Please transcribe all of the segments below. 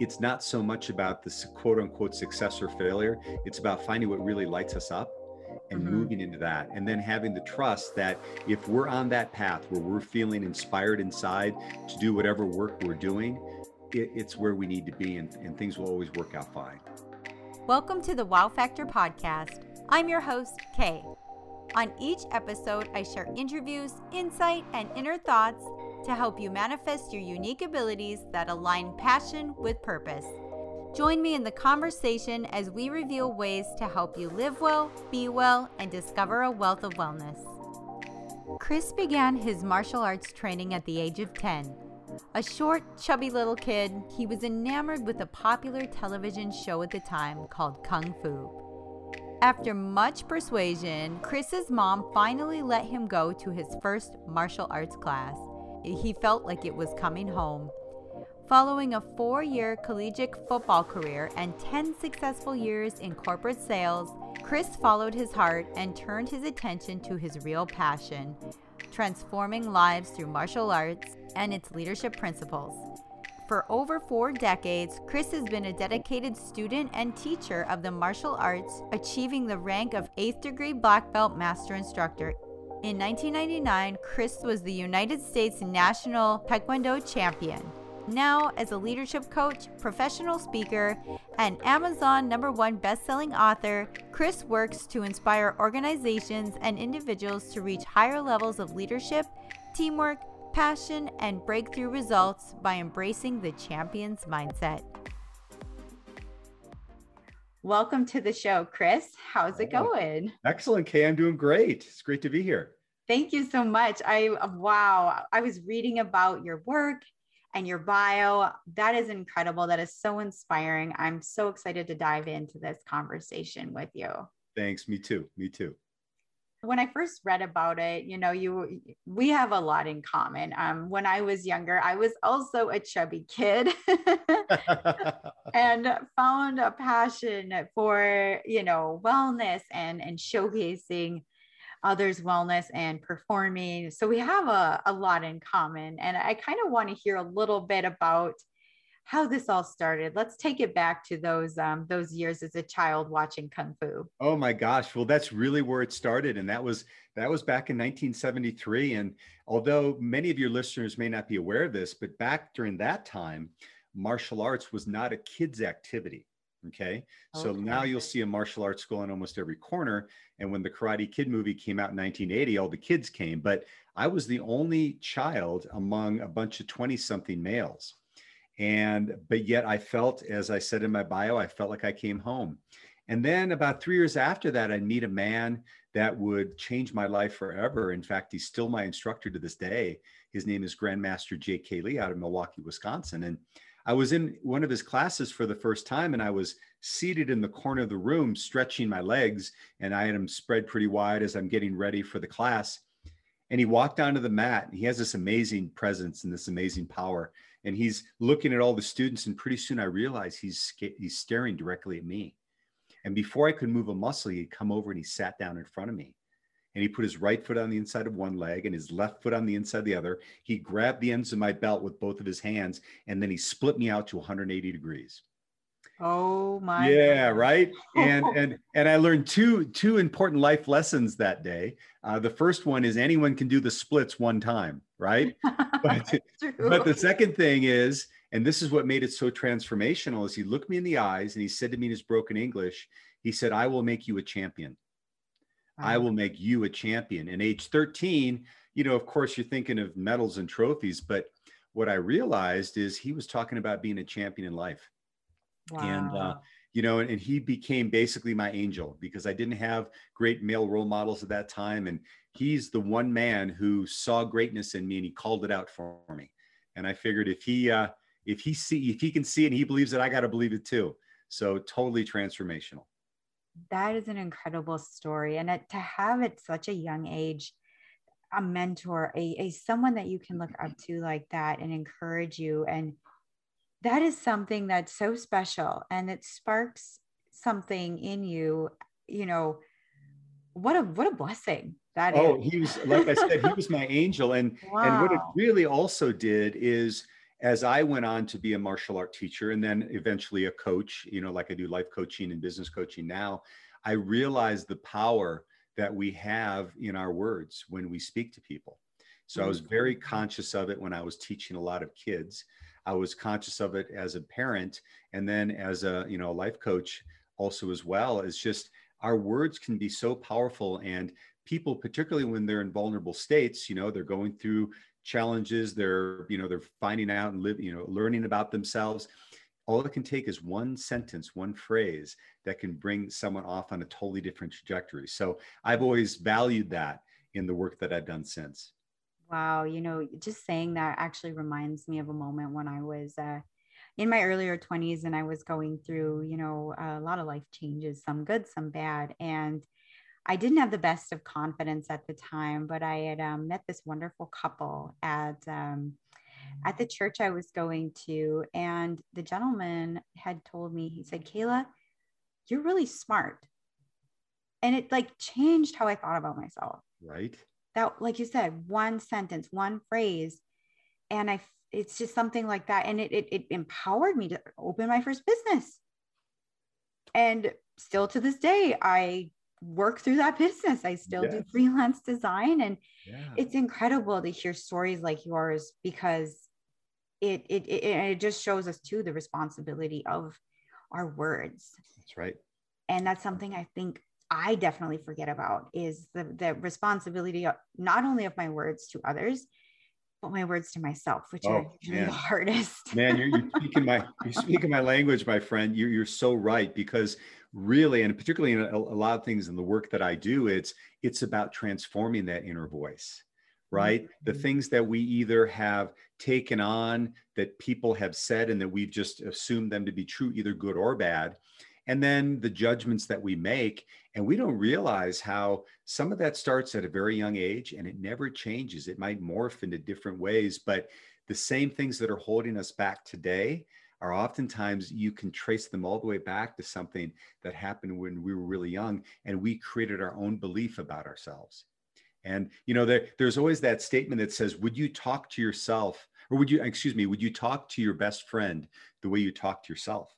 it's not so much about the quote unquote success or failure. It's about finding what really lights us up and mm-hmm. moving into that. And then having the trust that if we're on that path where we're feeling inspired inside to do whatever work we're doing, it, it's where we need to be and, and things will always work out fine. Welcome to the Wow Factor podcast. I'm your host, Kay. On each episode, I share interviews, insight, and inner thoughts to help you manifest your unique abilities that align passion with purpose. Join me in the conversation as we reveal ways to help you live well, be well, and discover a wealth of wellness. Chris began his martial arts training at the age of 10. A short, chubby little kid, he was enamored with a popular television show at the time called Kung Fu. After much persuasion, Chris's mom finally let him go to his first martial arts class he felt like it was coming home. Following a four year collegiate football career and 10 successful years in corporate sales, Chris followed his heart and turned his attention to his real passion transforming lives through martial arts and its leadership principles. For over four decades, Chris has been a dedicated student and teacher of the martial arts, achieving the rank of 8th degree black belt master instructor in 1999, Chris was the United States National Taekwondo Champion. Now, as a leadership coach, professional speaker, and Amazon number one best-selling author, Chris works to inspire organizations and individuals to reach higher levels of leadership, teamwork, passion, and breakthrough results by embracing the champion's mindset. Welcome to the show, Chris. How's it oh, going? Excellent, Kay. I'm doing great. It's great to be here. Thank you so much. I wow, I was reading about your work and your bio. That is incredible. That is so inspiring. I'm so excited to dive into this conversation with you. Thanks. Me too. Me too when I first read about it, you know, you we have a lot in common. Um, when I was younger, I was also a chubby kid and found a passion for, you know, wellness and and showcasing others' wellness and performing. So we have a, a lot in common. And I kind of want to hear a little bit about how this all started. Let's take it back to those um, those years as a child watching kung fu. Oh my gosh! Well, that's really where it started, and that was that was back in 1973. And although many of your listeners may not be aware of this, but back during that time, martial arts was not a kids' activity. Okay. So okay. now you'll see a martial arts school in almost every corner. And when the Karate Kid movie came out in 1980, all the kids came. But I was the only child among a bunch of 20 something males and but yet i felt as i said in my bio i felt like i came home. And then about three years after that i meet a man that would change my life forever. In fact he's still my instructor to this day. His name is grandmaster j.k lee out of milwaukee wisconsin. And i was in one of his classes for the first time and i was seated in the corner of the room stretching my legs and i had them spread pretty wide as i'm getting ready for the class. And he walked onto the mat and he has this amazing presence and this amazing power and he's looking at all the students and pretty soon i realized he's he's staring directly at me. And before i could move a muscle he'd come over and he sat down in front of me. And he put his right foot on the inside of one leg and his left foot on the inside of the other. He grabbed the ends of my belt with both of his hands and then he split me out to 180 degrees Oh my Yeah, God. right. And and and I learned two two important life lessons that day. Uh, the first one is anyone can do the splits one time, right? but, but the second thing is, and this is what made it so transformational, is he looked me in the eyes and he said to me in his broken English, he said, "I will make you a champion. Wow. I will make you a champion." And age 13, you know, of course, you're thinking of medals and trophies, but what I realized is he was talking about being a champion in life Wow. And, uh, you know, and, and, he became basically my angel because I didn't have great male role models at that time. And he's the one man who saw greatness in me and he called it out for me. And I figured if he, uh, if he see, if he can see it and he believes it, I got to believe it too. So totally transformational. That is an incredible story. And it, to have at such a young age, a mentor, a, a someone that you can look up to like that and encourage you and that is something that's so special and it sparks something in you you know what a what a blessing that oh is. he was like i said he was my angel and wow. and what it really also did is as I went on to be a martial art teacher and then eventually a coach, you know, like I do life coaching and business coaching now, I realized the power that we have in our words when we speak to people. So I was very mm-hmm. conscious of it when I was teaching a lot of kids. I was conscious of it as a parent and then as a, you know, a life coach also as well. It's just our words can be so powerful and people particularly when they're in vulnerable states, you know, they're going through challenges they're you know they're finding out and live you know learning about themselves. All it can take is one sentence one phrase that can bring someone off on a totally different trajectory. So i've always valued that in the work that i've done since wow you know just saying that actually reminds me of a moment when i was uh, in my earlier 20s and i was going through you know a lot of life changes some good some bad and I didn't have the best of confidence at the time, but I had um, met this wonderful couple at um, at the church I was going to, and the gentleman had told me, he said, "Kayla, you're really smart," and it like changed how I thought about myself. Right. That, like you said, one sentence, one phrase, and I, it's just something like that, and it it, it empowered me to open my first business. And still to this day, I work through that business. I still yes. do freelance design and yeah. it's incredible to hear stories like yours because it, it it it just shows us too the responsibility of our words. That's right. And that's something I think I definitely forget about is the the responsibility of, not only of my words to others, but my words to myself, which oh, are usually man. the hardest. man, you're, you're speaking my you're speaking my language, my friend. You're you're so right because really and particularly in a, a, lot of things in the work that i do it's it's about transforming that inner voice right mm-hmm. the things that we either have taken on that people have said and that we've just assumed them to be true either good or bad and then the judgments that we make and we don't realize how some of that starts at a very young age and it never changes it might morph into different ways but the same things that are holding us back today are oftentimes you can trace them all the way back to something that happened when we were really young and we created our own belief about ourselves. And you know, there, there's always that statement that says, "Would you talk to yourself, or would you, excuse me, would you talk to your best friend the way you talk to yourself?"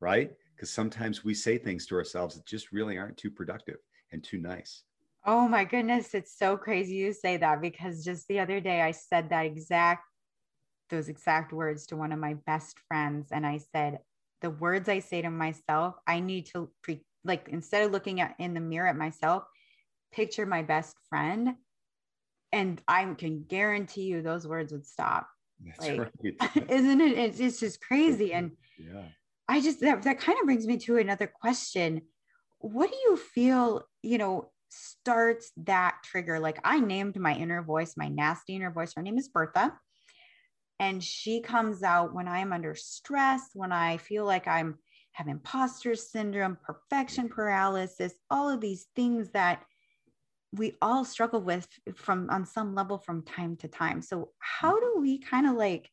Right? Because sometimes we say things to ourselves that just really aren't too productive and too nice. Oh my goodness, it's so crazy you say that because just the other day I said that exact those exact words to one of my best friends and I said, the words I say to myself, I need to pre like instead of looking at in the mirror at myself, picture my best friend. And I can guarantee you those words would stop. That's like, right. isn't it? It's, it's just crazy. And yeah. I just that, that kind of brings me to another question. What do you feel, you know, starts that trigger? Like I named my inner voice, my nasty inner voice. Her name is Bertha. And she comes out when I'm under stress, when I feel like I'm have imposter syndrome, perfection paralysis, all of these things that we all struggle with from on some level from time to time. So how do we kind of like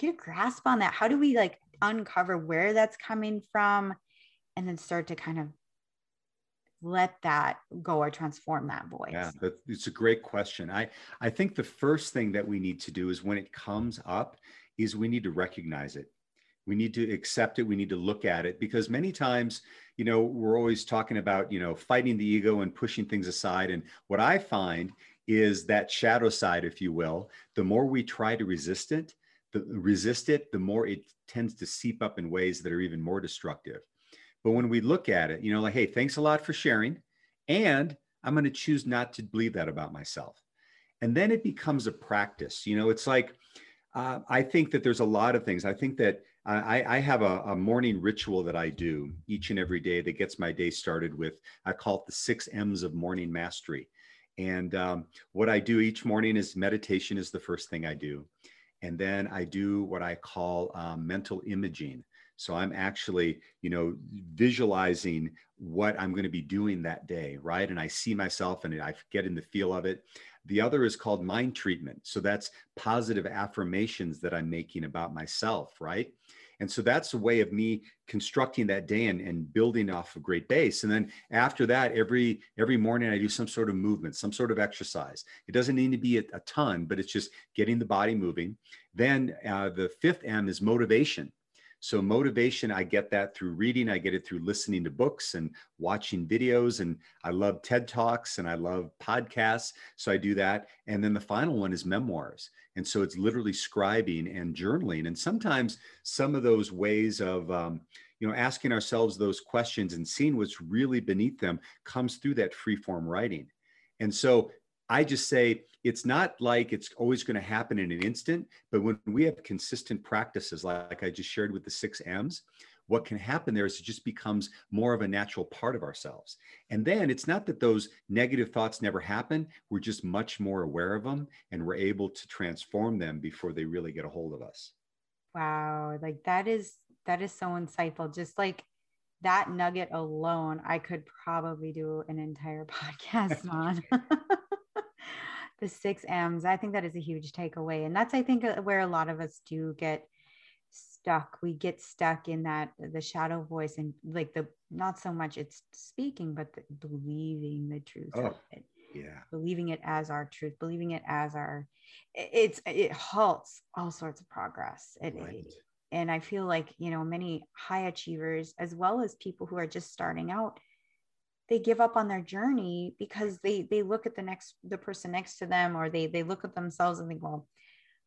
get a grasp on that? How do we like uncover where that's coming from and then start to kind of let that go or transform that voice? Yeah, it's a great question. I, I think the first thing that we need to do is when it comes up is we need to recognize it. We need to accept it. We need to look at it because many times, you know, we're always talking about, you know, fighting the ego and pushing things aside. And what I find is that shadow side, if you will, the more we try to resist it, the resist it, the more it tends to seep up in ways that are even more destructive. But when we look at it, you know, like, hey, thanks a lot for sharing. And I'm going to choose not to believe that about myself. And then it becomes a practice. You know, it's like, uh, I think that there's a lot of things. I think that I, I have a, a, morning ritual that I do each and every day that gets my day started with, I call it the six M's of morning mastery. And um, what I do each morning is meditation, is the first thing I do. And then I do what I call um, mental imaging. So I'm actually, you know, visualizing what I'm going to be doing that day, right? And I see myself and I get in the feel of it. The other is called mind treatment. So that's positive affirmations that I'm making about myself, right? And so that's a way of me constructing that day and, and building off a great base. And then after that, every every morning I do some sort of movement, some sort of exercise. It doesn't need to be a, a ton, but it's just getting the body moving. Then uh, the fifth M is motivation. So motivation, I get that through reading. I get it through listening to books and watching videos. And I love TED Talks and I love podcasts. So I do that. And then the final one is memoirs. And so it's literally scribing and journaling. And sometimes some of those ways of, um, you know, asking ourselves those questions and seeing what's really beneath them comes through that free form writing. And so I just say it's not like it's always going to happen in an instant, but when we have consistent practices, like I just shared with the six M's, what can happen there is it just becomes more of a natural part of ourselves. And then it's not that those negative thoughts never happen, we're just much more aware of them and we're able to transform them before they really get a hold of us. Wow, like that is that is so insightful. Just like that nugget alone, I could probably do an entire podcast on. the six M's. I think that is a huge takeaway. And that's, I think, uh, where a lot of us do get stuck. We get stuck in that, the shadow voice and like the, not so much it's speaking, but the, believing the truth oh, of it. Yeah. Believing it as our truth, believing it as our, it's, it halts all sorts of progress. It, right. and I feel like, you know, many high achievers, as well as people who are just starting out, they give up on their journey because they they look at the next the person next to them or they they look at themselves and think well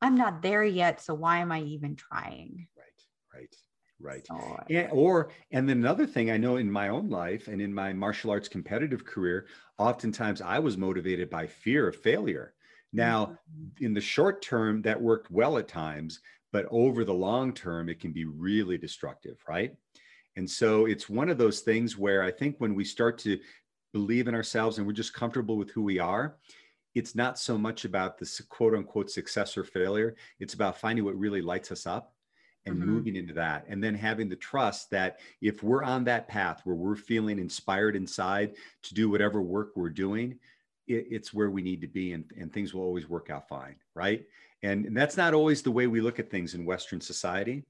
i'm not there yet so why am i even trying? Right right right. So, and, or and then another thing i know in my own life and in my martial arts competitive career oftentimes i was motivated by fear of failure. Now mm-hmm. in the short term that worked well at times but over the long term it can be really destructive right and so it's one of those things where I think when we start to believe in ourselves and we're just comfortable with who we are, it's not so much about the quote unquote success or failure. It's about finding what really lights us up and mm-hmm. moving into that. And then having the trust that if we're on that path where we're feeling inspired inside to do whatever work we're doing, it, it's where we need to be and, and things will always work out fine. Right. And, and that's not always the way we look at things in Western society.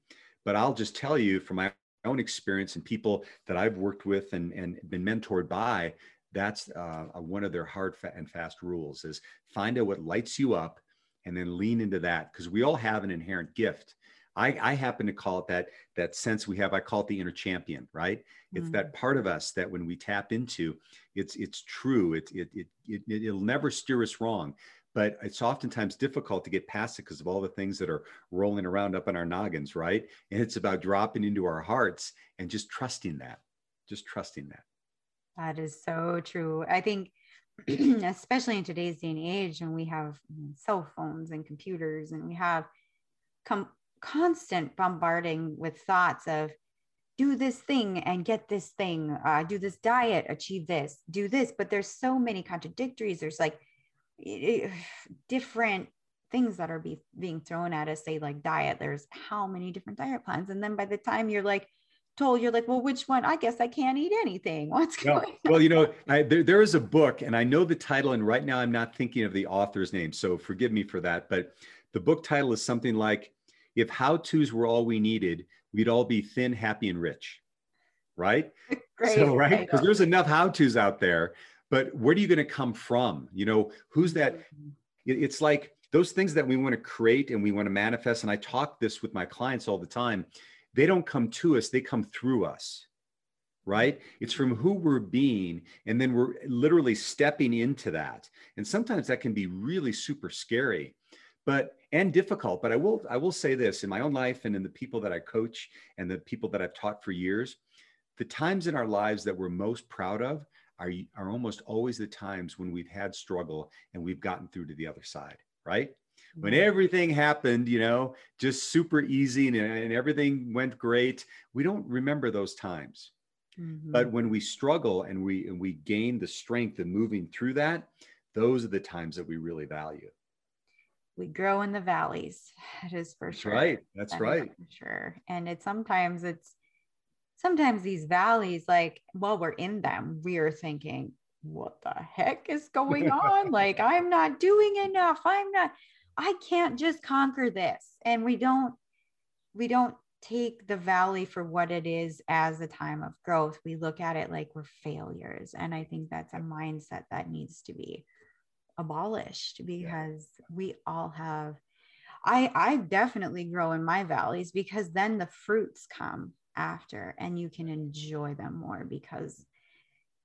But I'll just tell you from my own experience and people that I've worked with and, and been mentored by, that's uh, one of their hard and fast rules is find out what lights you up and then lean into that because we all have an inherent gift. I, I, happen to call it that that sense we have. I call it the inner champion, right? Mm-hmm. It's that mm. part of us that when we tap into, it's it's true. It it it, it it'll never steer us wrong but it's oftentimes difficult to get past it because of all the things that are rolling around up in our noggins, right? And it's about dropping into our hearts and just trusting that, just trusting that. That is so true. I think, especially in today's day and age, when we have cell phones and computers and we have com- constant bombarding with thoughts of, do this thing and get this thing, uh, do this diet, achieve this, do this. But there's so many contradictories. There's like, different things that are be, being thrown at us say like diet there's how many different diet plans and then by the time you're like told you're like well which one? I guess i can't eat anything. What's going well, well you know I, there, there is a book and i know the title and right now i'm not thinking of the author's name so forgive me for that but the book title is something like if how to's were all we needed we'd all be thin happy and rich. Right? Great. so right because there's enough how to's out there but where are you going to come from? You know who's that mm-hmm. it's like those things that we want to create and we want to manifest and i talk this with my clients all the time they don't come to us they come through us right? It's from who we're being and then we're literally stepping into that. And sometimes that can be really super scary but and difficult but i will i will say this in my own life and in the people that i coach and the people that i've taught for years the times in our lives that we're most proud of are, are almost always the times when we've had struggle and we've gotten through to the other side, right? When everything happened, you know, just super easy and, and everything went great, we don't remember those times. Mm-hmm. But when we struggle and we and we gain the strength of moving through that, those are the times that we really value. We grow in the valleys. That is for That's sure. Right. That's that right. For sure. And it's sometimes it's sometimes these valleys, like while we're in them, we are thinking, what the heck is going on? like, I'm not doing enough. I'm not, I can't just conquer this. And we don't, we don't take the valley for what it is as a time of growth. We look at it like we're failures. And I think that's a mindset that needs to be abolished because yeah. we all have I I definitely grow in my valleys because then the fruits come after and you can enjoy them more because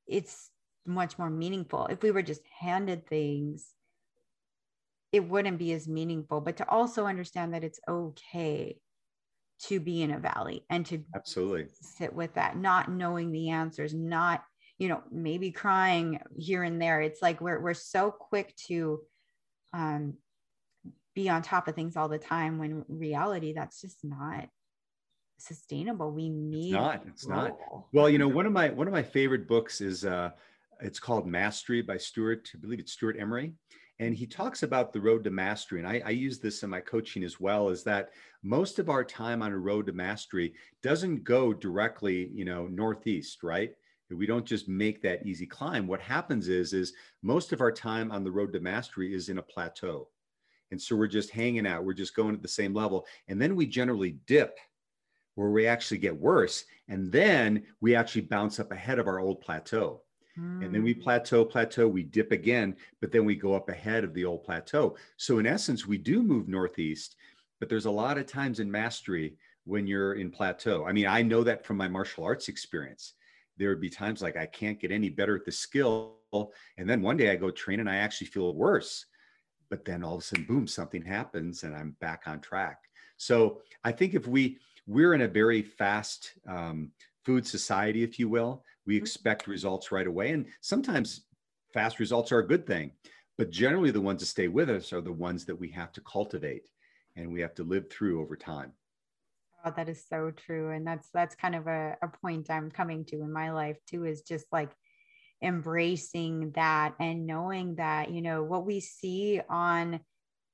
it's much more meaningful. If we were just handed things, it wouldn't be as meaningful. But to also understand that it's okay to be in a valley and to absolutely sit with that, not knowing the answers, not, you know, maybe crying here and there. It's like we're we're so quick to um be on top of things all the time when reality that's just not sustainable. We need it's not, it's not. Well, you know, one of my one of my favorite books is uh it's called Mastery by Stuart, I believe it's Stuart Emery. And he talks about the road to mastery. And I, I, use this in my coaching as well, is that most of our time on a road to mastery doesn't go directly, you know, northeast, right? We don't just make that easy climb. What happens is, is most of our time on the road to mastery is in a plateau. And so we're just hanging out, we're just going at the same level. And then we generally dip where we actually get worse. And then we actually bounce up ahead of our old plateau. And then we mm. plateau, plateau, we dip again, but then we go up ahead of the old plateau. So, in essence, we do move northeast, but there's a lot of times in mastery when you're in plateau. I mean, I know that from my martial arts experience. There would be times like I can't get any better at the skill. And then one day I go train and I actually feel worse. But then all of a sudden, boom, something happens and I'm back on track. So I think if we, we're in a very fast um, food society, if you will, we mm-hmm. expect results right away. And sometimes fast results are a good thing, but generally the ones that stay with us are the ones that we have to cultivate and we have to live through over time. Oh, that is so true. And that's that's kind of a, a point I'm coming to in my life too, is just like embracing that and knowing that, you know, what we see on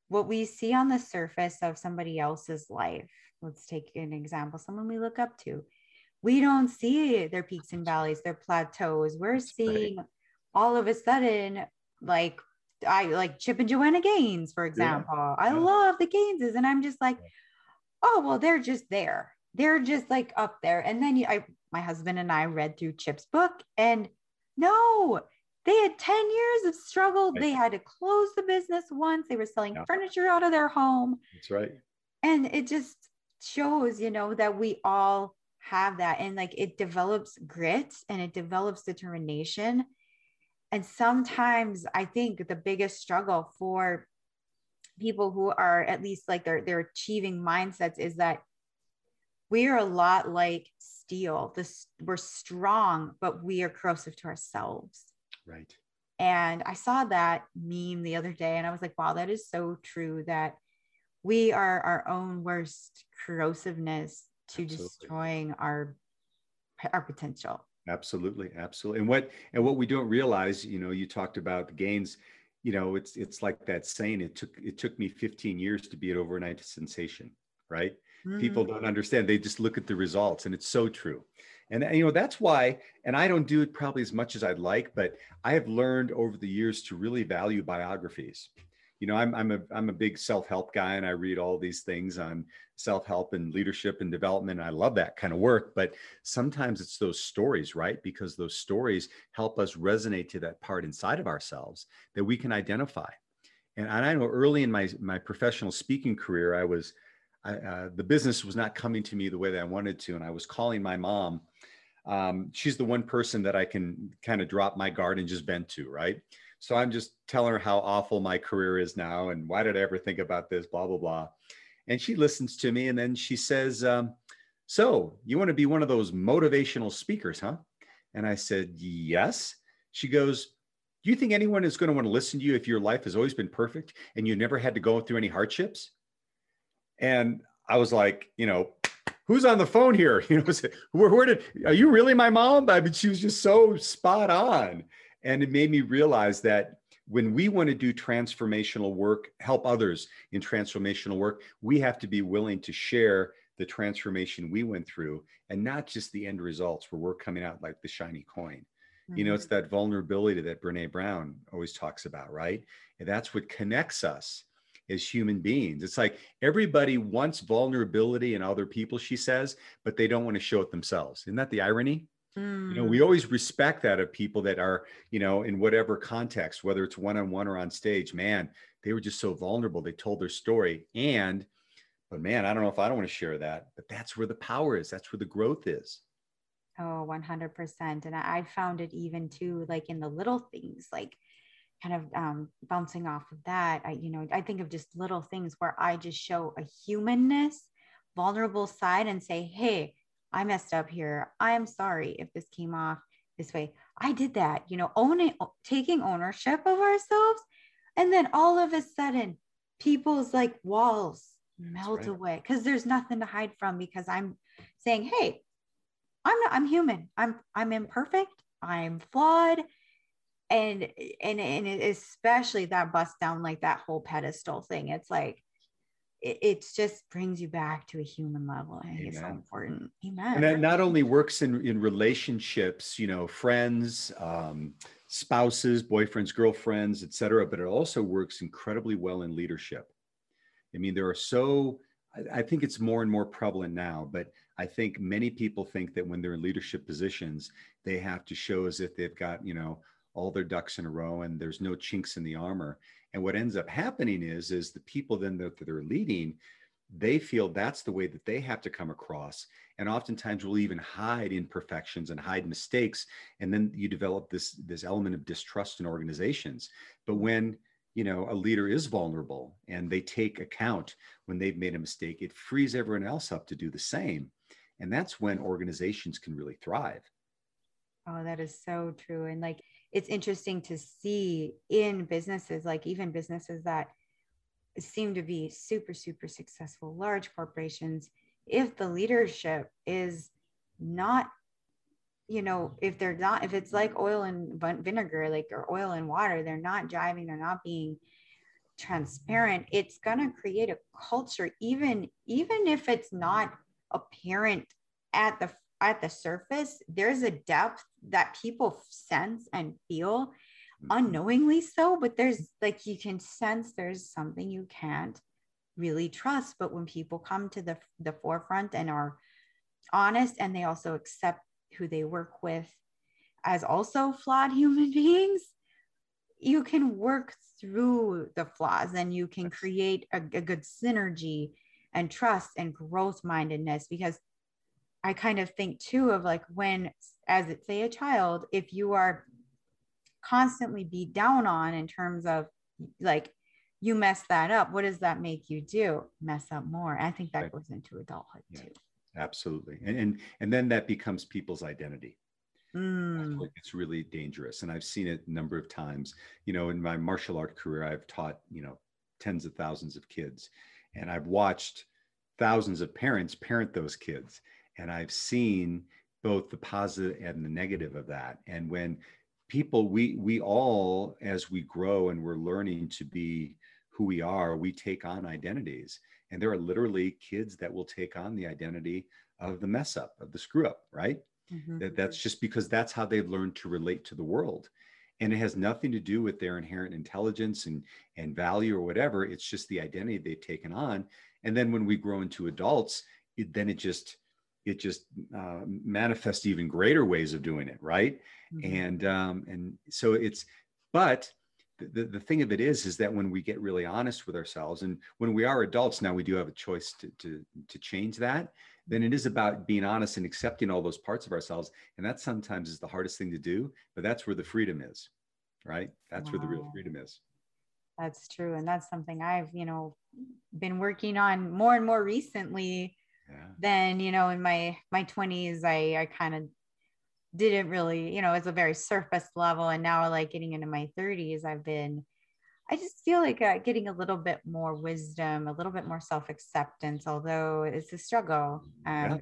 what we see on the surface of somebody else's life. Let's take an example, someone we look up to we don't see their peaks and valleys, their plateaus. We're seeing right. all of a sudden, like I like Chip and Joanna Gaines, for example. Yeah. I yeah. love the Gaineses, and I'm just like, oh well, they're just there. They're just like up there. And then you, I, my husband and I read through Chip's book, and no, they had 10 years of struggle. Right. They had to close the business once. They were selling yeah. furniture out of their home. That's right. And it just shows, you know, that we all have that and like it develops grit and it develops determination. And sometimes i think the biggest struggle for people who are at least like they're they're achieving mindsets is that we are a lot like steel. This we're strong but we are corrosive to ourselves. Right. And i saw that meme the other day and i was like wow that is so true that we are our own worst corrosiveness to absolutely. destroying our our potential. Absolutely absolutely. And what and what we don't realize you know you talked about the Gaines you know it's it's like that saying it took it took me 15 years to be an overnight sensation right? Mm-hmm. people don't understand. They just look at the results and it's so true. And you know that's why and i don't do it probably as much as i'd like but i have learned over the years to really value biographies you know, I'm I'm a I'm a big self-help guy and I read all these things on self-help and leadership and development. And I love that kind of work. But sometimes it's those stories, right? Because those stories help us resonate to that part inside of ourselves that we can identify. And, I know early in my my professional speaking career, I was I, uh, the business was not coming to me the way that I wanted to, and I was calling my mom. Um, she's the one person that I can kind of drop my guard and just vent to, right? So I'm just telling her how awful my career is now and why did I ever think about this, blah, blah, blah. And she listens to me and then she says, um, So you want to be one of those motivational speakers, huh? And I said, Yes. She goes, Do you think anyone is going to want to listen to you if your life has always been perfect and you never had to go through any hardships? And I was like, you know, who's on the phone here? You know, where, where did, are you really my mom? I mean, she was just so spot on. And it made me realize that when we want to do transformational work, help others in transformational work, we have to be willing to share the transformation we went through and not just the end results where we're coming out like the shiny coin. Mm-hmm. You know, it's mm-hmm. that vulnerability that Brene Brown always talks about, right? And that's what connects us. as human beings. It's like everybody wants vulnerability in other people, she says, but they don't want to show it themselves. Isn't that the irony? Mm. You know, we mm. always respect that of people that are, you know, in whatever context, whether it's one on one or on stage, man, they were just so vulnerable. They told their story. And, but man, I don't know if I don't want to share that, but that's where the power is. That's where the growth is. Oh, 100%. And I found it even too, like in the little things, like kind of um, bouncing off of that. I, you know, I think of just little things where I just show a humanness, vulnerable side and say, hey, I messed up here. I'm sorry if this came off this way. I did that, you know, owning, taking ownership of ourselves. And then all of a sudden, people's like walls melt right. away because there's nothing to hide from because I'm saying, hey, I'm not, I'm human. I'm I'm imperfect. I'm flawed. And and and especially that bust down like that whole pedestal thing. It's like it, it just brings you back to a human level. I think Amen. it's so important. Amen. And that not only works in in relationships, you know, friends, um, spouses, boyfriends, girlfriends, etc., but it also works incredibly well in leadership. I mean, there are so I, I think it's more and more prevalent now, but I think many people think that when they're in leadership positions, they have to show as if they've got, you know, all their ducks in a row and there's no chinks in the armor. And what ends up happening is, is the people then that they're leading, they feel that's the way that they have to come across. And oftentimes will even hide imperfections and hide mistakes. And then you develop this, this element of distrust in organizations. But when you know a leader is vulnerable and they take account when they've made a mistake it frees everyone else up to do the same and that's when organizations can really thrive oh that is so true and like it's interesting to see in businesses like even businesses that seem to be super super successful large corporations if the leadership is not you know if they're not if it's like oil and vinegar like or oil and water they're not driving they're not being transparent it's going to create a culture even even if it's not apparent at the at the surface there's a depth that people sense and feel mm-hmm. unknowingly so but there's like you can sense there's something you can't really trust but when people come to the the forefront and are honest and they also accept who they work with as also flawed human beings you can work through the flaws and you can create a, a good synergy and trust and growth mindedness because i kind of think too of like when as it say a child if you are constantly beat down on in terms of like you mess that up what does that make you do? Mess up more. I think that right. goes into adulthood yeah. too. Absolutely. And, and and then that becomes people's identity. Mm. it's really dangerous. And i've seen it a number of times. You know in my martial art career i've taught you know tens of thousands of kids. And i've watched thousands of parents parent those kids and i've seen both the positive and the negative of that and when people we we all as we grow and we're learning to be who we are we take on identities and there are literally kids that will take on the identity of the mess up, of the screw up, right? Mm-hmm. That, that's just because that's how they've learned to relate to the world. And it has nothing to do with their inherent intelligence and, and value or whatever. It's just the identity they've taken on. And then when we grow into adults, it, then it just it just uh, manifests even greater ways of doing it, right? Mm-hmm. And um, and so it's but the, the thing of it is is that when we get really honest with ourselves and when we are adults now we do have a choice to to to change that then it is about being honest and accepting all those parts of ourselves and that sometimes is the hardest thing to do but that's where the freedom is right that's wow. where the real freedom is that's true and that's something i've you know been working on more and more recently yeah. than you know in my my 20s i i kind of didn't really, you know, it's a very surface level. And now, like getting into my 30s, I've been, I just feel like uh, getting a little bit more wisdom, a little bit more self acceptance, although it's a struggle. Um, yeah.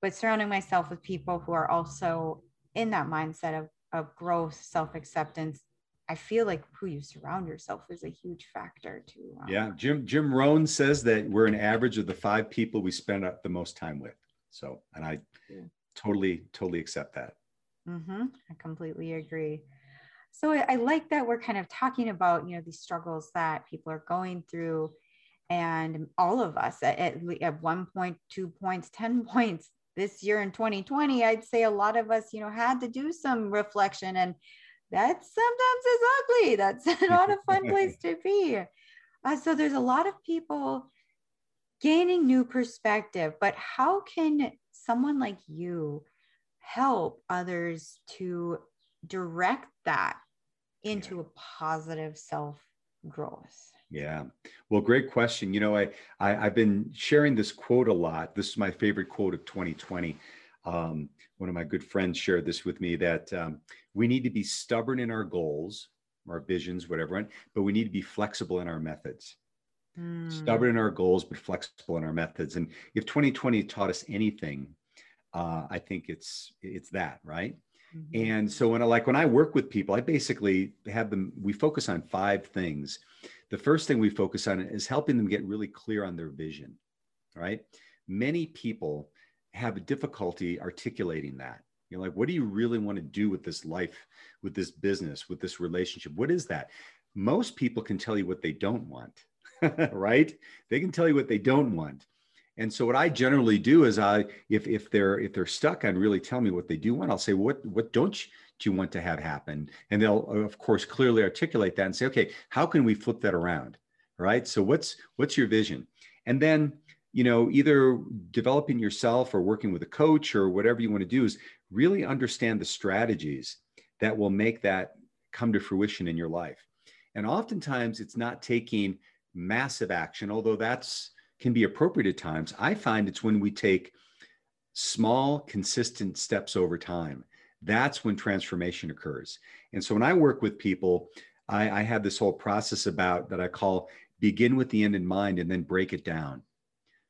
But surrounding myself with people who are also in that mindset of, of growth, self acceptance, I feel like who you surround yourself is a huge factor too. Um, yeah, Jim Jim Rohn says that we're an average of the five people we spend the most time with. So, and I totally totally accept that mm-hmm. i completely agree so I, I like that we're kind of talking about you know these struggles that people are going through and all of us at, at, at one point two points 10 points this year in 2020 i'd say a lot of us you know had to do some reflection and that sometimes is ugly that's not a fun place to be uh, so there's a lot of people gaining new perspective but how can someone like you help others to direct that into yeah. a positive self growth yeah. Well, great question. You know, I, I have been sharing this quote a lot. This is my favorite quote of 2020. Um, one of my good friends shared this with me that um, we need to be stubborn in our goals, our visions, whatever, but we need to be flexible in our methods. Mm. Stubborn in our goals, but flexible in our methods. And if 2020 taught us anything, uh, I think it's it's that, right? Mm-hmm. And so when I like when I work with people, I basically have them. We focus on five things the first thing we focus on is helping them get really clear on their vision, right? Many people have a difficulty articulating that. You're like, what do you really want to do with this life, with this business, with this relationship? What is that? Most people can tell you what they don't want, right? They can tell you what they don't want. And so what I generally do is I, if if they're if they're stuck on really tell me what they do want, I'll say, what what don't you, you want to have happen? And they'll, uh, of course, clearly articulate that and say, okay, how can we flip that around? Right. So what's what's your vision? And then, you know, either developing yourself or working with a coach or whatever you want to do is really understand the strategies that will make that come to fruition in your life. And oftentimes it's not taking massive action, although that's can be appropriate at times. I find it's when we take small, consistent steps over time that's when transformation occurs. And so when I work with people, I, I have this whole process about that I call begin with the end in mind and then break it down.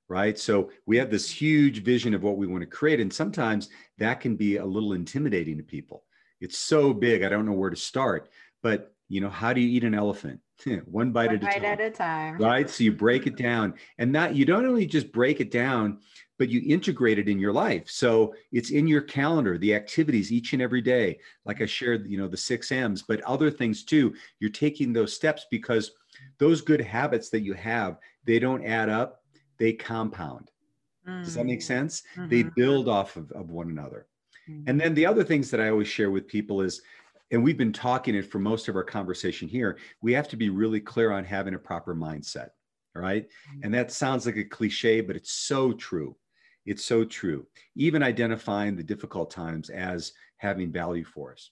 Right. So we have this huge vision of what we want to create. And sometimes that can be a little intimidating to people. It's so big, I don't know where to start. But you know, how do you eat an elephant? One bite, One at, a bite at a time. Right. So you break it down. And that you don't only just break it down, but you integrate it in your life. So it's in your calendar, the activities each and every day. Like I shared, you know, the six M's, but other things too. You're taking those steps because those good habits that you have, they don't add up, they compound. Mm. Does that make mm. sense? Mm-hmm. They build off of, of one another. Mm-hmm. And then the other things that I always share with people is, and we've been talking it for most of our conversation here, we have to be really clear on having a proper mindset. Right. Mm-hmm. And that sounds like a cliche, but it's so true. It's so true. Even identifying the difficult times as having value for us.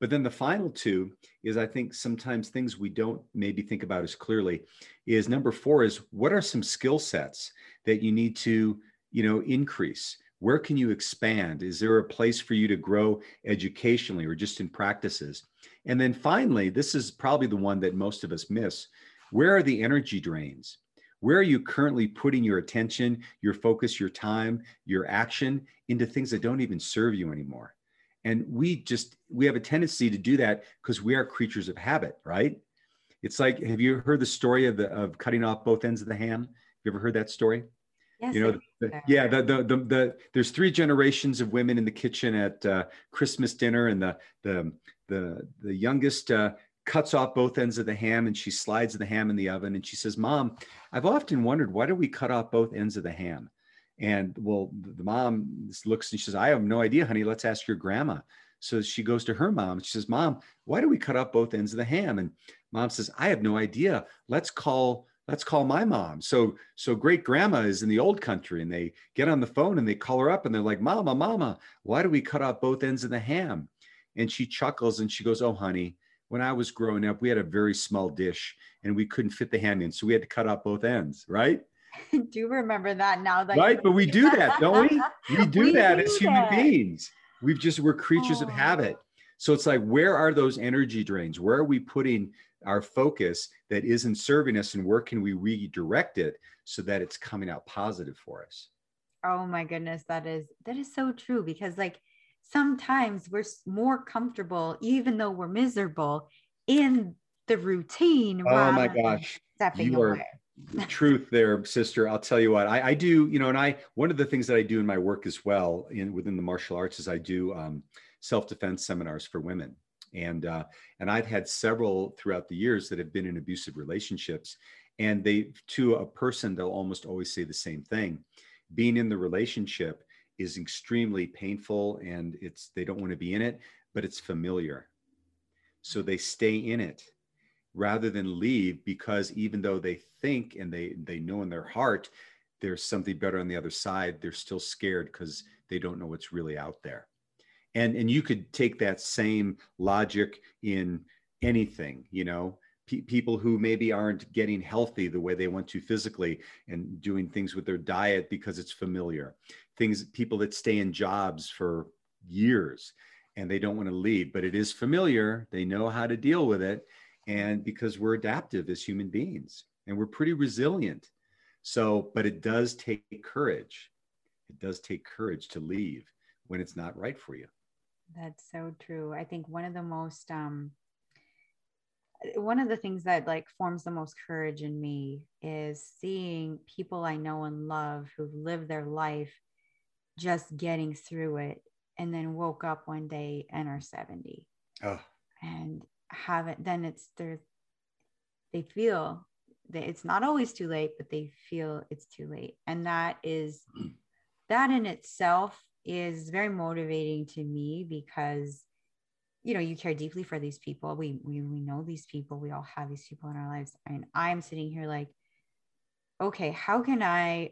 But then the final two is I think sometimes things we don't maybe think about as clearly is number four is what are some skill sets that you need to, you know, increase? Where can you expand? Is there a place for you to grow educationally or just in practices? And then finally, this is probably the one that most of us miss. Where are the energy drains? Where are you currently putting your attention, your focus, your time, your action into things that don't even serve you anymore? And we just, we have a tendency to do that because we are creatures of habit, right? It's like, have you heard the story of the, of cutting off both ends of the ham? Have you ever heard that story? Yes, you know, the, yeah, the, the, the, the, there's three generations of women in the kitchen at uh, Christmas dinner and the, the, the, the youngest uh, cuts off both ends of the ham and she slides the ham in the oven and she says, Mom, I've often wondered why do we cut off both ends of the ham? And well, the mom looks and she says, I have no idea, honey. Let's ask your grandma. So she goes to her mom. She says, Mom, why do we cut off both ends of the ham? And mom says, I have no idea. Let's call let's call my mom. So so great grandma is in the old country and they get on the phone and they call her up and they're like, Mama, Mama, why do we cut off both ends of the ham? And she chuckles and she goes, Oh, honey, when I was growing up, we had a very small dish and we couldn't fit the ham in. So we had to cut off both ends, right? do remember that now that right, but we do that, don't we? We do we that as human that. beings. We've just we're creatures oh. of habit. So it's like, where are those energy drains? Where are we putting our focus that isn't serving us, and where can we redirect it so that it's coming out positive for us? Oh my goodness, that is that is so true because like sometimes we're more comfortable, even though we're miserable, in the routine. Oh my gosh. Stepping you away. Truth there, sister. I'll tell you what, I, I, do, you know, and I, one of the things that I do in my work as well in within the martial arts is I do um, self-defense seminars for women. and uh, and I've had several throughout the years that have been in abusive relationships, and they to a person they'll almost always say the same thing: being in the relationship is extremely painful, and it's they don't want to be in it, but it's familiar, so they stay in it rather than leave because even though they think and they they know in their heart there's something better on the other side they're still scared because they don't know what's really out there. And and you could take that same logic in anything you know? People who maybe aren't getting healthy the way they want to physically and doing things with their diet because it's familiar. Things people that stay in jobs for years and they don't want to leave but it is familiar they know how to deal with it and because we're adaptive as human beings and we're pretty resilient. So but it does take courage. It does take courage to leave when it's not right for you. That's so true. I think one of the most um one of the things that like forms the most courage in me is seeing people i know and love who've lived their life just getting through it and then woke up one day and are 70 oh. and haven't then it's there they feel that it's not always too late but they feel it's too late. And that is that in itself is very motivating to me because you know you care deeply for these people. We we, we know these people. We all have these people in our lives. And i'm sitting here like okay how can i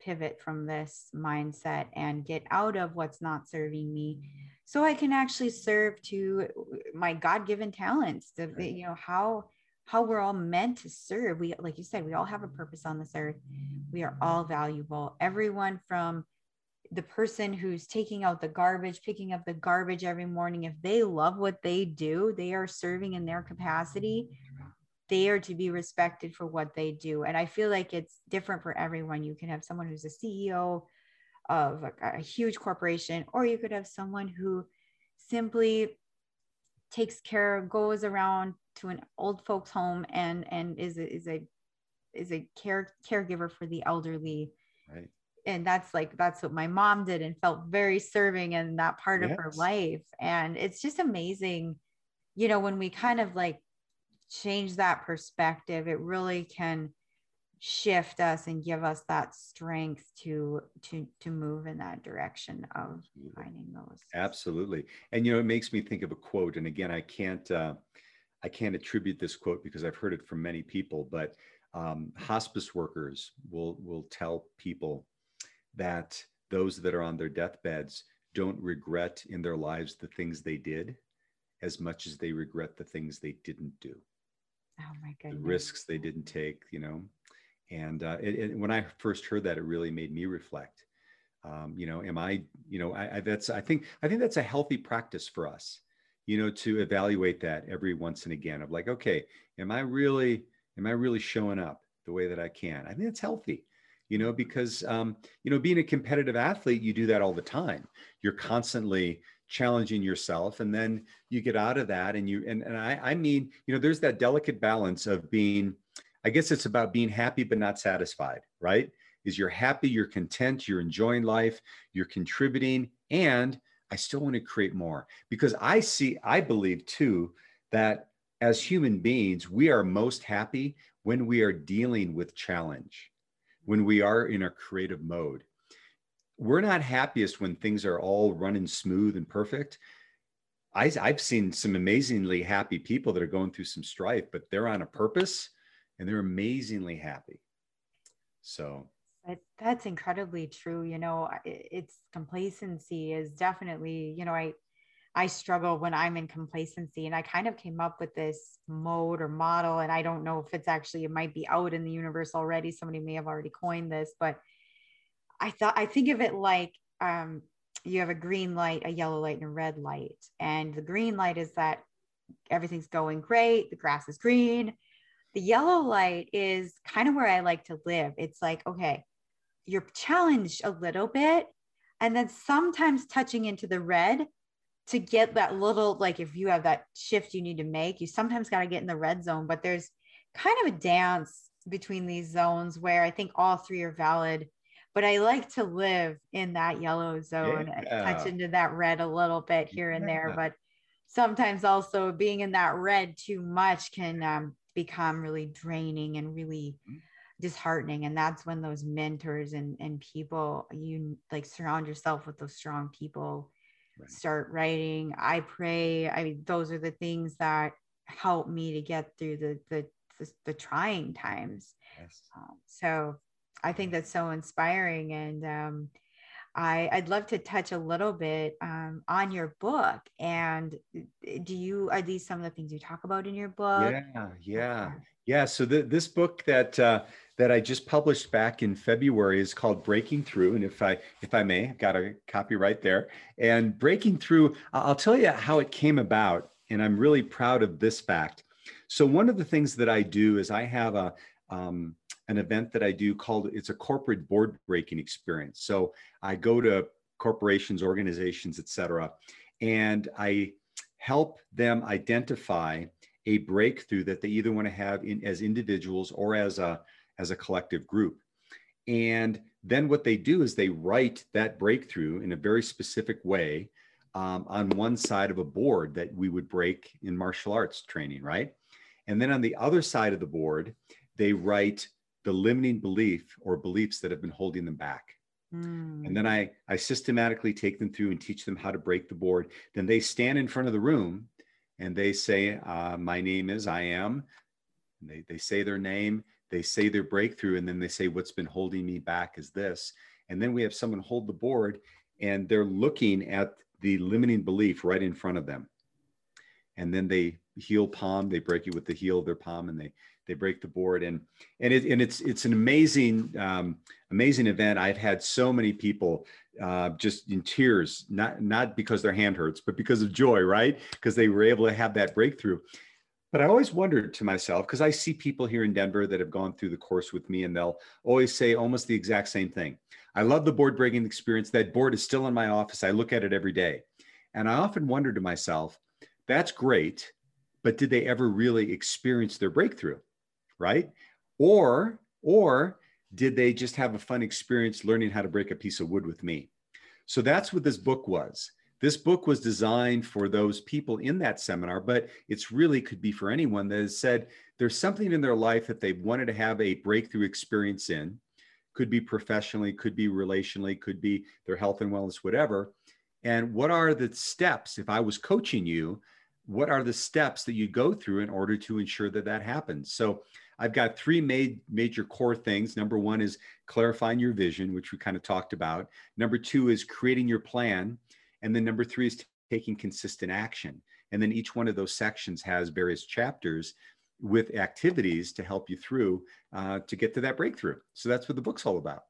pivot from this mindset and get out of what's not serving me. So i can actually serve to my god-given talents to, right. you know how how we're all meant to serve. We like you said we all have a purpose on this earth. We are all valuable. Everyone from the person who's taking out the garbage picking up the garbage every morning if they love what they do they are serving in their capacity they are to be respected for what they do. And I feel like it's different for everyone. You can have someone who's a CEO of a, a huge corporation, or you could have someone who simply takes care, goes around to an old folks home and and is a, is a is a care caregiver for the elderly. Right. And that's like that's what my mom did and felt very serving in that part yes. of her life. And it's just amazing, you know, when we kind of like change that perspective, it really can shift us and give us that strength to to to move in that direction of finding those. Absolutely. And you know it makes me think of a quote and again i can't uh, i can't attribute this quote because i've heard it from many people but um, hospice workers will will tell people that those that are on their deathbeds don't regret in their lives the things they did as much as they regret the things they didn't do oh my goodness. the risks they didn't take, you know. And uh, it, it, when I first heard that, it really made me reflect. Um, you know, am I, you know, I, I, that's, I think, I think that's a healthy practice for us, you know, to evaluate that every once and again of like, okay, am I really, am I really showing up the way that I can? I think it's healthy you know because um, you know being a competitive athlete you do that all the time you're constantly challenging yourself and then you get out of that and you and, and I, I mean you know there's that delicate balance of being i guess it's about being happy but not satisfied right? Is you're happy you're content you're enjoying life you're contributing and i still want to create more. Because i see i believe too that as human beings we are most happy when we are dealing with challenge when we are in a creative mode we're not happiest when things are all running smooth and perfect. I, I've seen some amazingly happy people that are going through some strife, but they're on a purpose and they're amazingly happy. So that's incredibly true. You know, it's complacency is definitely, you know, I, I struggle when I'm in complacency and I kind of came up with this mode or model and I don't know if it's actually it might be out in the universe already somebody may have already coined this but I thought I think of it like um, you have a green light, a yellow light, and a red light. And the green light is that everything's going great, the grass is green. The yellow light is kind of where I like to live. It's like, okay, you're challenged a little bit, and then sometimes touching into the red to get that little, like if you have that shift you need to make, you sometimes got to get in the red zone, but there's kind of a dance between these zones where I think all three are valid but I like to live in that yellow zone yeah. and touch into that red a little bit here and there. But sometimes also being in that red too much can um, become really draining and really mm-hmm. disheartening and that's when those mentors and and people you like surround yourself with those strong people right. start writing i pray i mean those are the things that help me to get through the the the, the trying times yes. Um, so i think that's so inspiring and um, I, would love to touch a little bit um, on your book. And do you, are these some of the things you talk about in your book? Yeah, yeah, yeah. So the, this book that, uh, that I just published back in February is called Breaking Through. And if I, if I may, I've got a copy right there. And Breaking Through, I'll tell you how it came about. And I'm really proud of this fact. So one of the things that I do is I have a, um, an event that I do called it's a corporate board breaking experience. So I go to corporations, organizations, et cetera, and I help them identify a breakthrough that they either want to have in, as individuals or as a as a collective group. And then what they do is they write that breakthrough in a very specific way um, on one side of a board that we would break in martial arts training, right? And then on the other side of the board, they write the limiting belief or beliefs that have been holding them back. Mm. And then I, I systematically take them through and teach them how to break the board. Then they stand in front of the room and they say, uh, My name is I am. They, they say their name, they say their breakthrough, and then they say, What's been holding me back is this. And then we have someone hold the board and they're looking at the limiting belief right in front of them. And then they heel palm, they break it with the heel of their palm and they they break the board and and it and it's it's an amazing um, amazing event. I've had so many people uh, just in tears, not not because their hand hurts, but because of joy, right? Because they were able to have that breakthrough. But I always wondered to myself because I see people here in Denver that have gone through the course with me, and they'll always say almost the exact same thing. I love the board breaking experience. That board is still in my office. I look at it every day, and I often wonder to myself, that's great, but did they ever really experience their breakthrough? right? Or, or did they just have a fun experience learning how to break a piece of wood with me? So that's what this book was. This book was designed for those people in that seminar, but it's really could be for anyone that has said there's something in their life that they wanted to have a breakthrough experience in. Could be professionally, could be relationally, could be their health and wellness, whatever. And what are the steps? If I was coaching you, what are the steps that you go through in order to ensure that that happens? So I've got three made, major core things. Number one is clarifying your vision, which we kind of talked about. Number two is creating your plan. And then number three is taking consistent action. And then each one of those sections has various chapters with activities to help you through uh, to get to that breakthrough. So that's what the book's all about.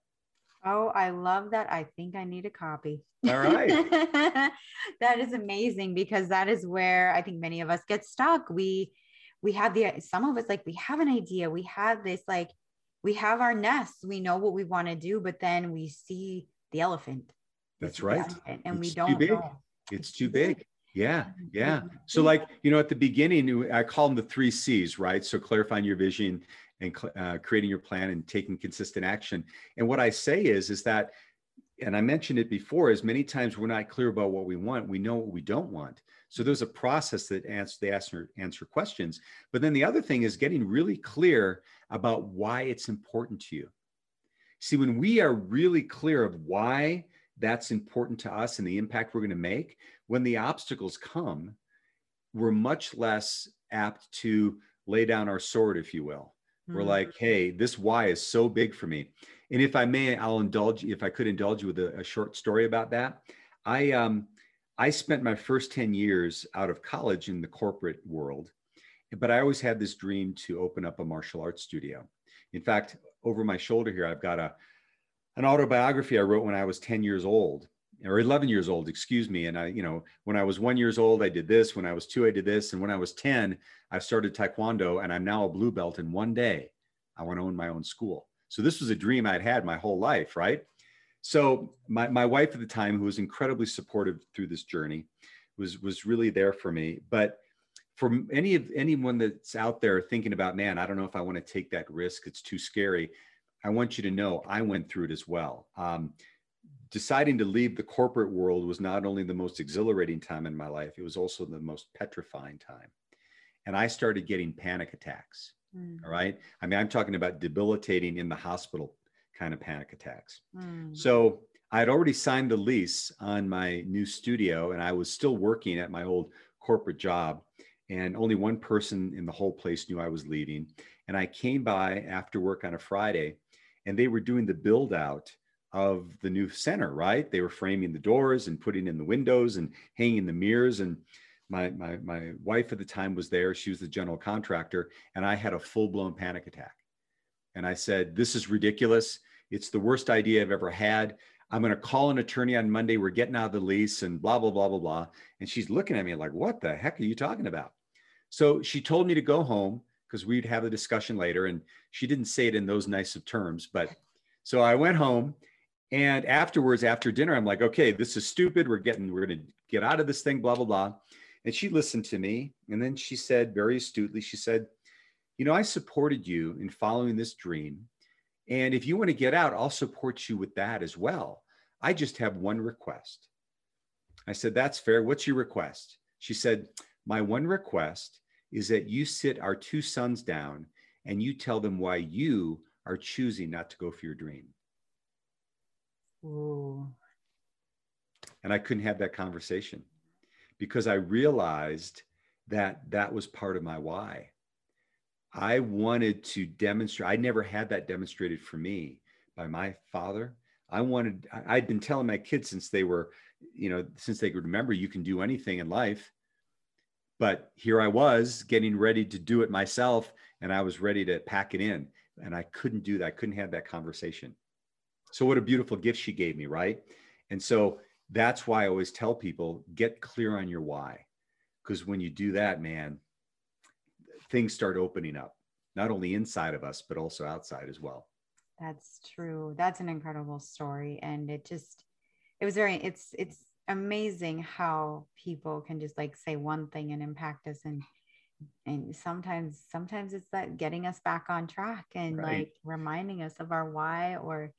Oh, I love that. I think I need a copy. All right. that is amazing because that is where I think many of us get stuck. We we have the some of us like we have an idea we have this like we have our nests we know what we want to do but then we see the elephant that's right elephant, and it's we don't it's, too big. big. Yeah, yeah. So, mm-hmm. like, you know, at the beginning, I call them the three C's, right? So, clarifying your vision and uh, creating your plan and taking consistent action. And what I say is, is that, and I mentioned it before, is many times we're not clear about what we want. We know what we don't want. So there's a process that answer, they answer, answer questions. But then the other thing is getting really clear about why it's important to you. See, when we are really clear of why that's important to us and the impact we're going to make, when the obstacles come, we're much less apt to lay down our sword, if you will. Mm-hmm. We're like, hey, this why is so big for me. And if I may, I'll indulge, if I could indulge you with a, a short story about that. I um I spent my first 10 years out of college in the corporate world, but I always had this dream to open up a martial arts studio. In fact, over my shoulder here, I've got a an autobiography I wrote when I was 10 years old or 11 years old, excuse me. And I, you know, when I was one years old, I did this. When I was two, I did this. And when I was 10, I started Taekwondo and I'm now a blue belt. And one day I want to own my own school. So this was a dream I'd had my whole life, right? So my, my wife at the time, who was incredibly supportive through this journey, was was really there for me. But for any of anyone that's out there thinking about, man, I don't know if I want to take that risk. It's too scary. I want you to know I went through it as well. Um, deciding to leave the corporate world was not only the most exhilarating time in my life, it was also the most petrifying time. And I started getting panic attacks. Mm. All right. I mean, I'm talking about debilitating in the hospital kind of panic attacks. Mm. So I had already signed the lease on my new studio and I was still working at my old corporate job. And only one person in the whole place knew I was leaving. And I came by after work on a Friday and they were doing the build out of the new center, right? They were framing the doors and putting in the windows and hanging the mirrors. And my, my, my wife at the time was there. She was the general contractor. And I had a full blown panic attack. And I said, This is ridiculous. It's the worst idea I've ever had. I'm going to call an attorney on Monday. We're getting out of the lease and blah, blah, blah, blah, blah. And she's looking at me like, What the heck are you talking about? So she told me to go home because we'd have the discussion later. And she didn't say it in those nice of terms. But so I went home and afterwards, after dinner, I'm like, okay, this is stupid. We're getting, we're going to get out of this thing, blah, blah, blah. And she listened to me. And then she said, very astutely, she said, you know, I supported you in following this dream. And if you want to get out, I'll support you with that as well. I just have one request. I said, that's fair. What's your request? She said, my one request is that you sit our two sons down and you tell them why you are choosing not to go for your dream. Ooh. And I couldn't have that conversation because I realized that that was part of my why. I wanted to demonstrate, I never had that demonstrated for me by my father. I wanted, I'd been telling my kids since they were, you know, since they could remember, you can do anything in life. But here I was getting ready to do it myself, and I was ready to pack it in. And I couldn't do that. I couldn't have that conversation. So, what a beautiful gift she gave me, right? And so that's why I always tell people get clear on your why. Because when you do that, man, things start opening up, not only inside of us, but also outside as well. That's true. That's an incredible story. And it just, it was very, it's, it's amazing how people can just like say one thing and impact us and and sometimes sometimes it's that getting us back on track and right. like reminding us of our why or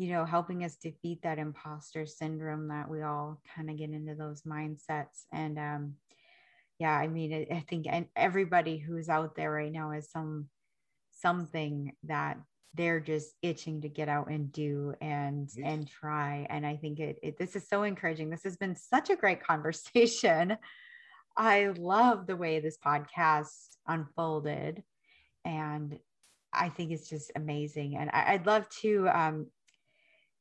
you know, helping us defeat that imposter syndrome that we all kind of get into those mindsets. And um, yeah, I mean, I, I think everybody who's out there right now has some something that they're just itching to get out and do and yes. and try. And i think it, it, this is so encouraging. This has been such a great conversation. I love the way this podcast unfolded. And i think it's just amazing. And I, would love to um,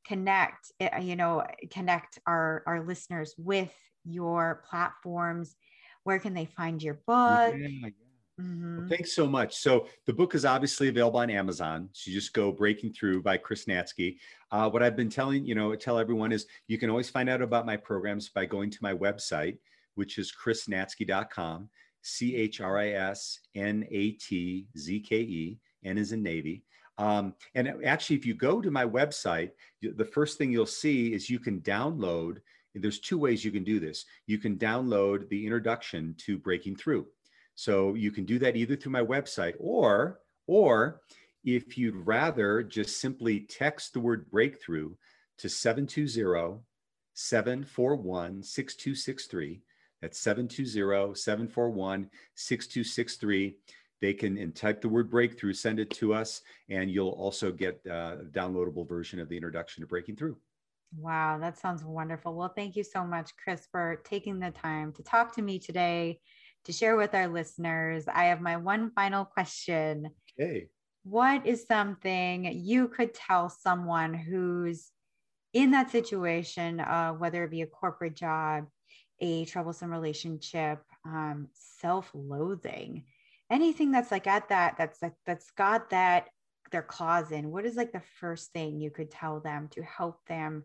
connect eh, you know connect our our listeners with your platforms where can they find your book yeah. Mm-hmm. Well, thanks so much. So the book is obviously available on Amazon. So you just go Breaking Through by Chris Natzke. Uh, what I've been telling, you know, tell everyone is you can always find out about my programs by going to my website, which is chrisnatzke.com, C H R I S N A T Z K E, N is in Navy. Um, and actually, if you go to my website, the first thing you'll see is you can download. There's two ways you can do this. You can download the introduction to Breaking Through. So you can do that either through my website or, or if you'd rather just simply text the word breakthrough to 720 741 6263. That's 720 741 6263 they can and type the word breakthrough, send it to us, and you'll also get uh, a downloadable version of the introduction to breaking through. Wow, that sounds wonderful. Well, thank you so much, Chris, for taking the time to talk to me today, to share with our listeners. I have my one final question. Okay. What is something you could tell someone who's in that situation, uh, whether it be a corporate job, a troublesome relationship, um, self loathing? Anything that's like at that that's like that's got that their claws in what is like the first thing you could tell them to help them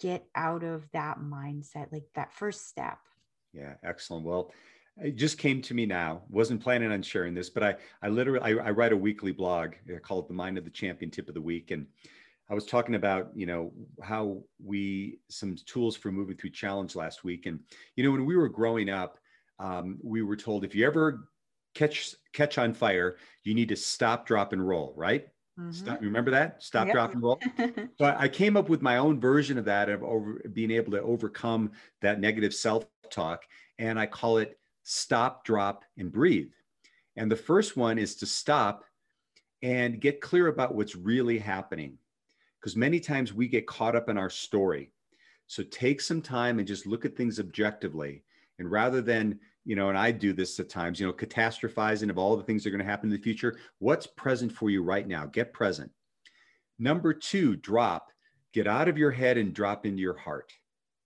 get out of that mindset like that first step? Yeah excellent. Well it just came to me now. Wasn't planning on sharing this but i i literally i, I write a weekly blog called the mind of the champion tip of the week and i was talking about you know how we some tools for moving through challenge last week and you know when we were growing up um, we were told if you ever catch catch on fire, you need to stop, drop, and roll, right? Mm-hmm. Stop. Remember that? Stop, yep. drop, and roll. so I came up with my own version of that of over being able to overcome that negative self-talk, and I call it stop, drop, and breathe. And the first one is to stop and get clear about what's really happening, because many times we get caught up in our story. So take some time and just look at things objectively, and rather than you know, and I do this at times, you know, catastrophizing of all the things that are going to happen in the future. What's present for you right now? Get present. Number two, drop. Get out of your head and drop into your heart.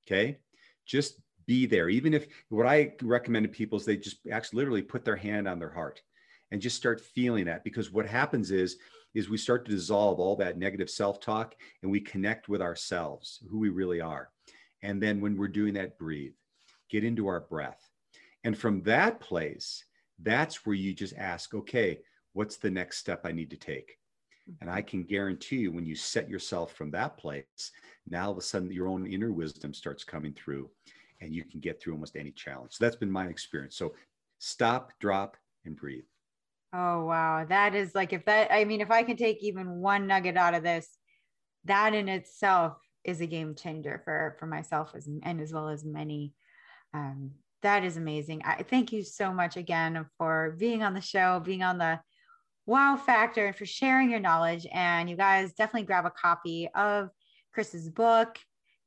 Okay. Just be there. Even if what I recommend to people is they just actually literally put their hand on their heart and just start feeling that because what happens is is we start to dissolve all that negative self-talk and we connect with ourselves who we really are and then when we're doing that breathe get into our breath and from that place, that's where you just ask, okay, what's the next step I need to take? And I can guarantee you, when you set yourself from that place, now all of a sudden your own inner wisdom starts coming through and you can get through almost any challenge. So that's been my experience. So stop, drop, and breathe. Oh, wow. That is like, if that, I mean, if I can take even one nugget out of this, that in itself is a game changer for, for myself as, and as well as many um, that is amazing. I thank you so much again for being on the show, being on the wow factor, and for sharing your knowledge. And you guys definitely grab a copy of Chris's book.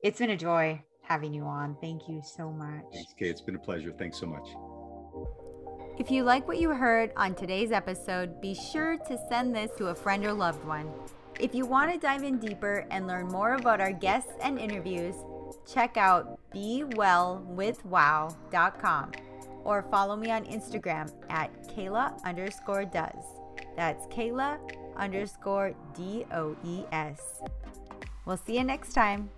It's been a joy having you on. Thank you so much. Thanks, Kate. It's been a pleasure. Thanks so much. If you like what you heard on today's episode, be sure to send this to a friend or loved one. If you want to dive in deeper and learn more about our guests and interviews, check out bewellwithwow.com or follow me on Instagram at Kayla underscore does. That's Kayla underscore D O E S. We'll see you next time.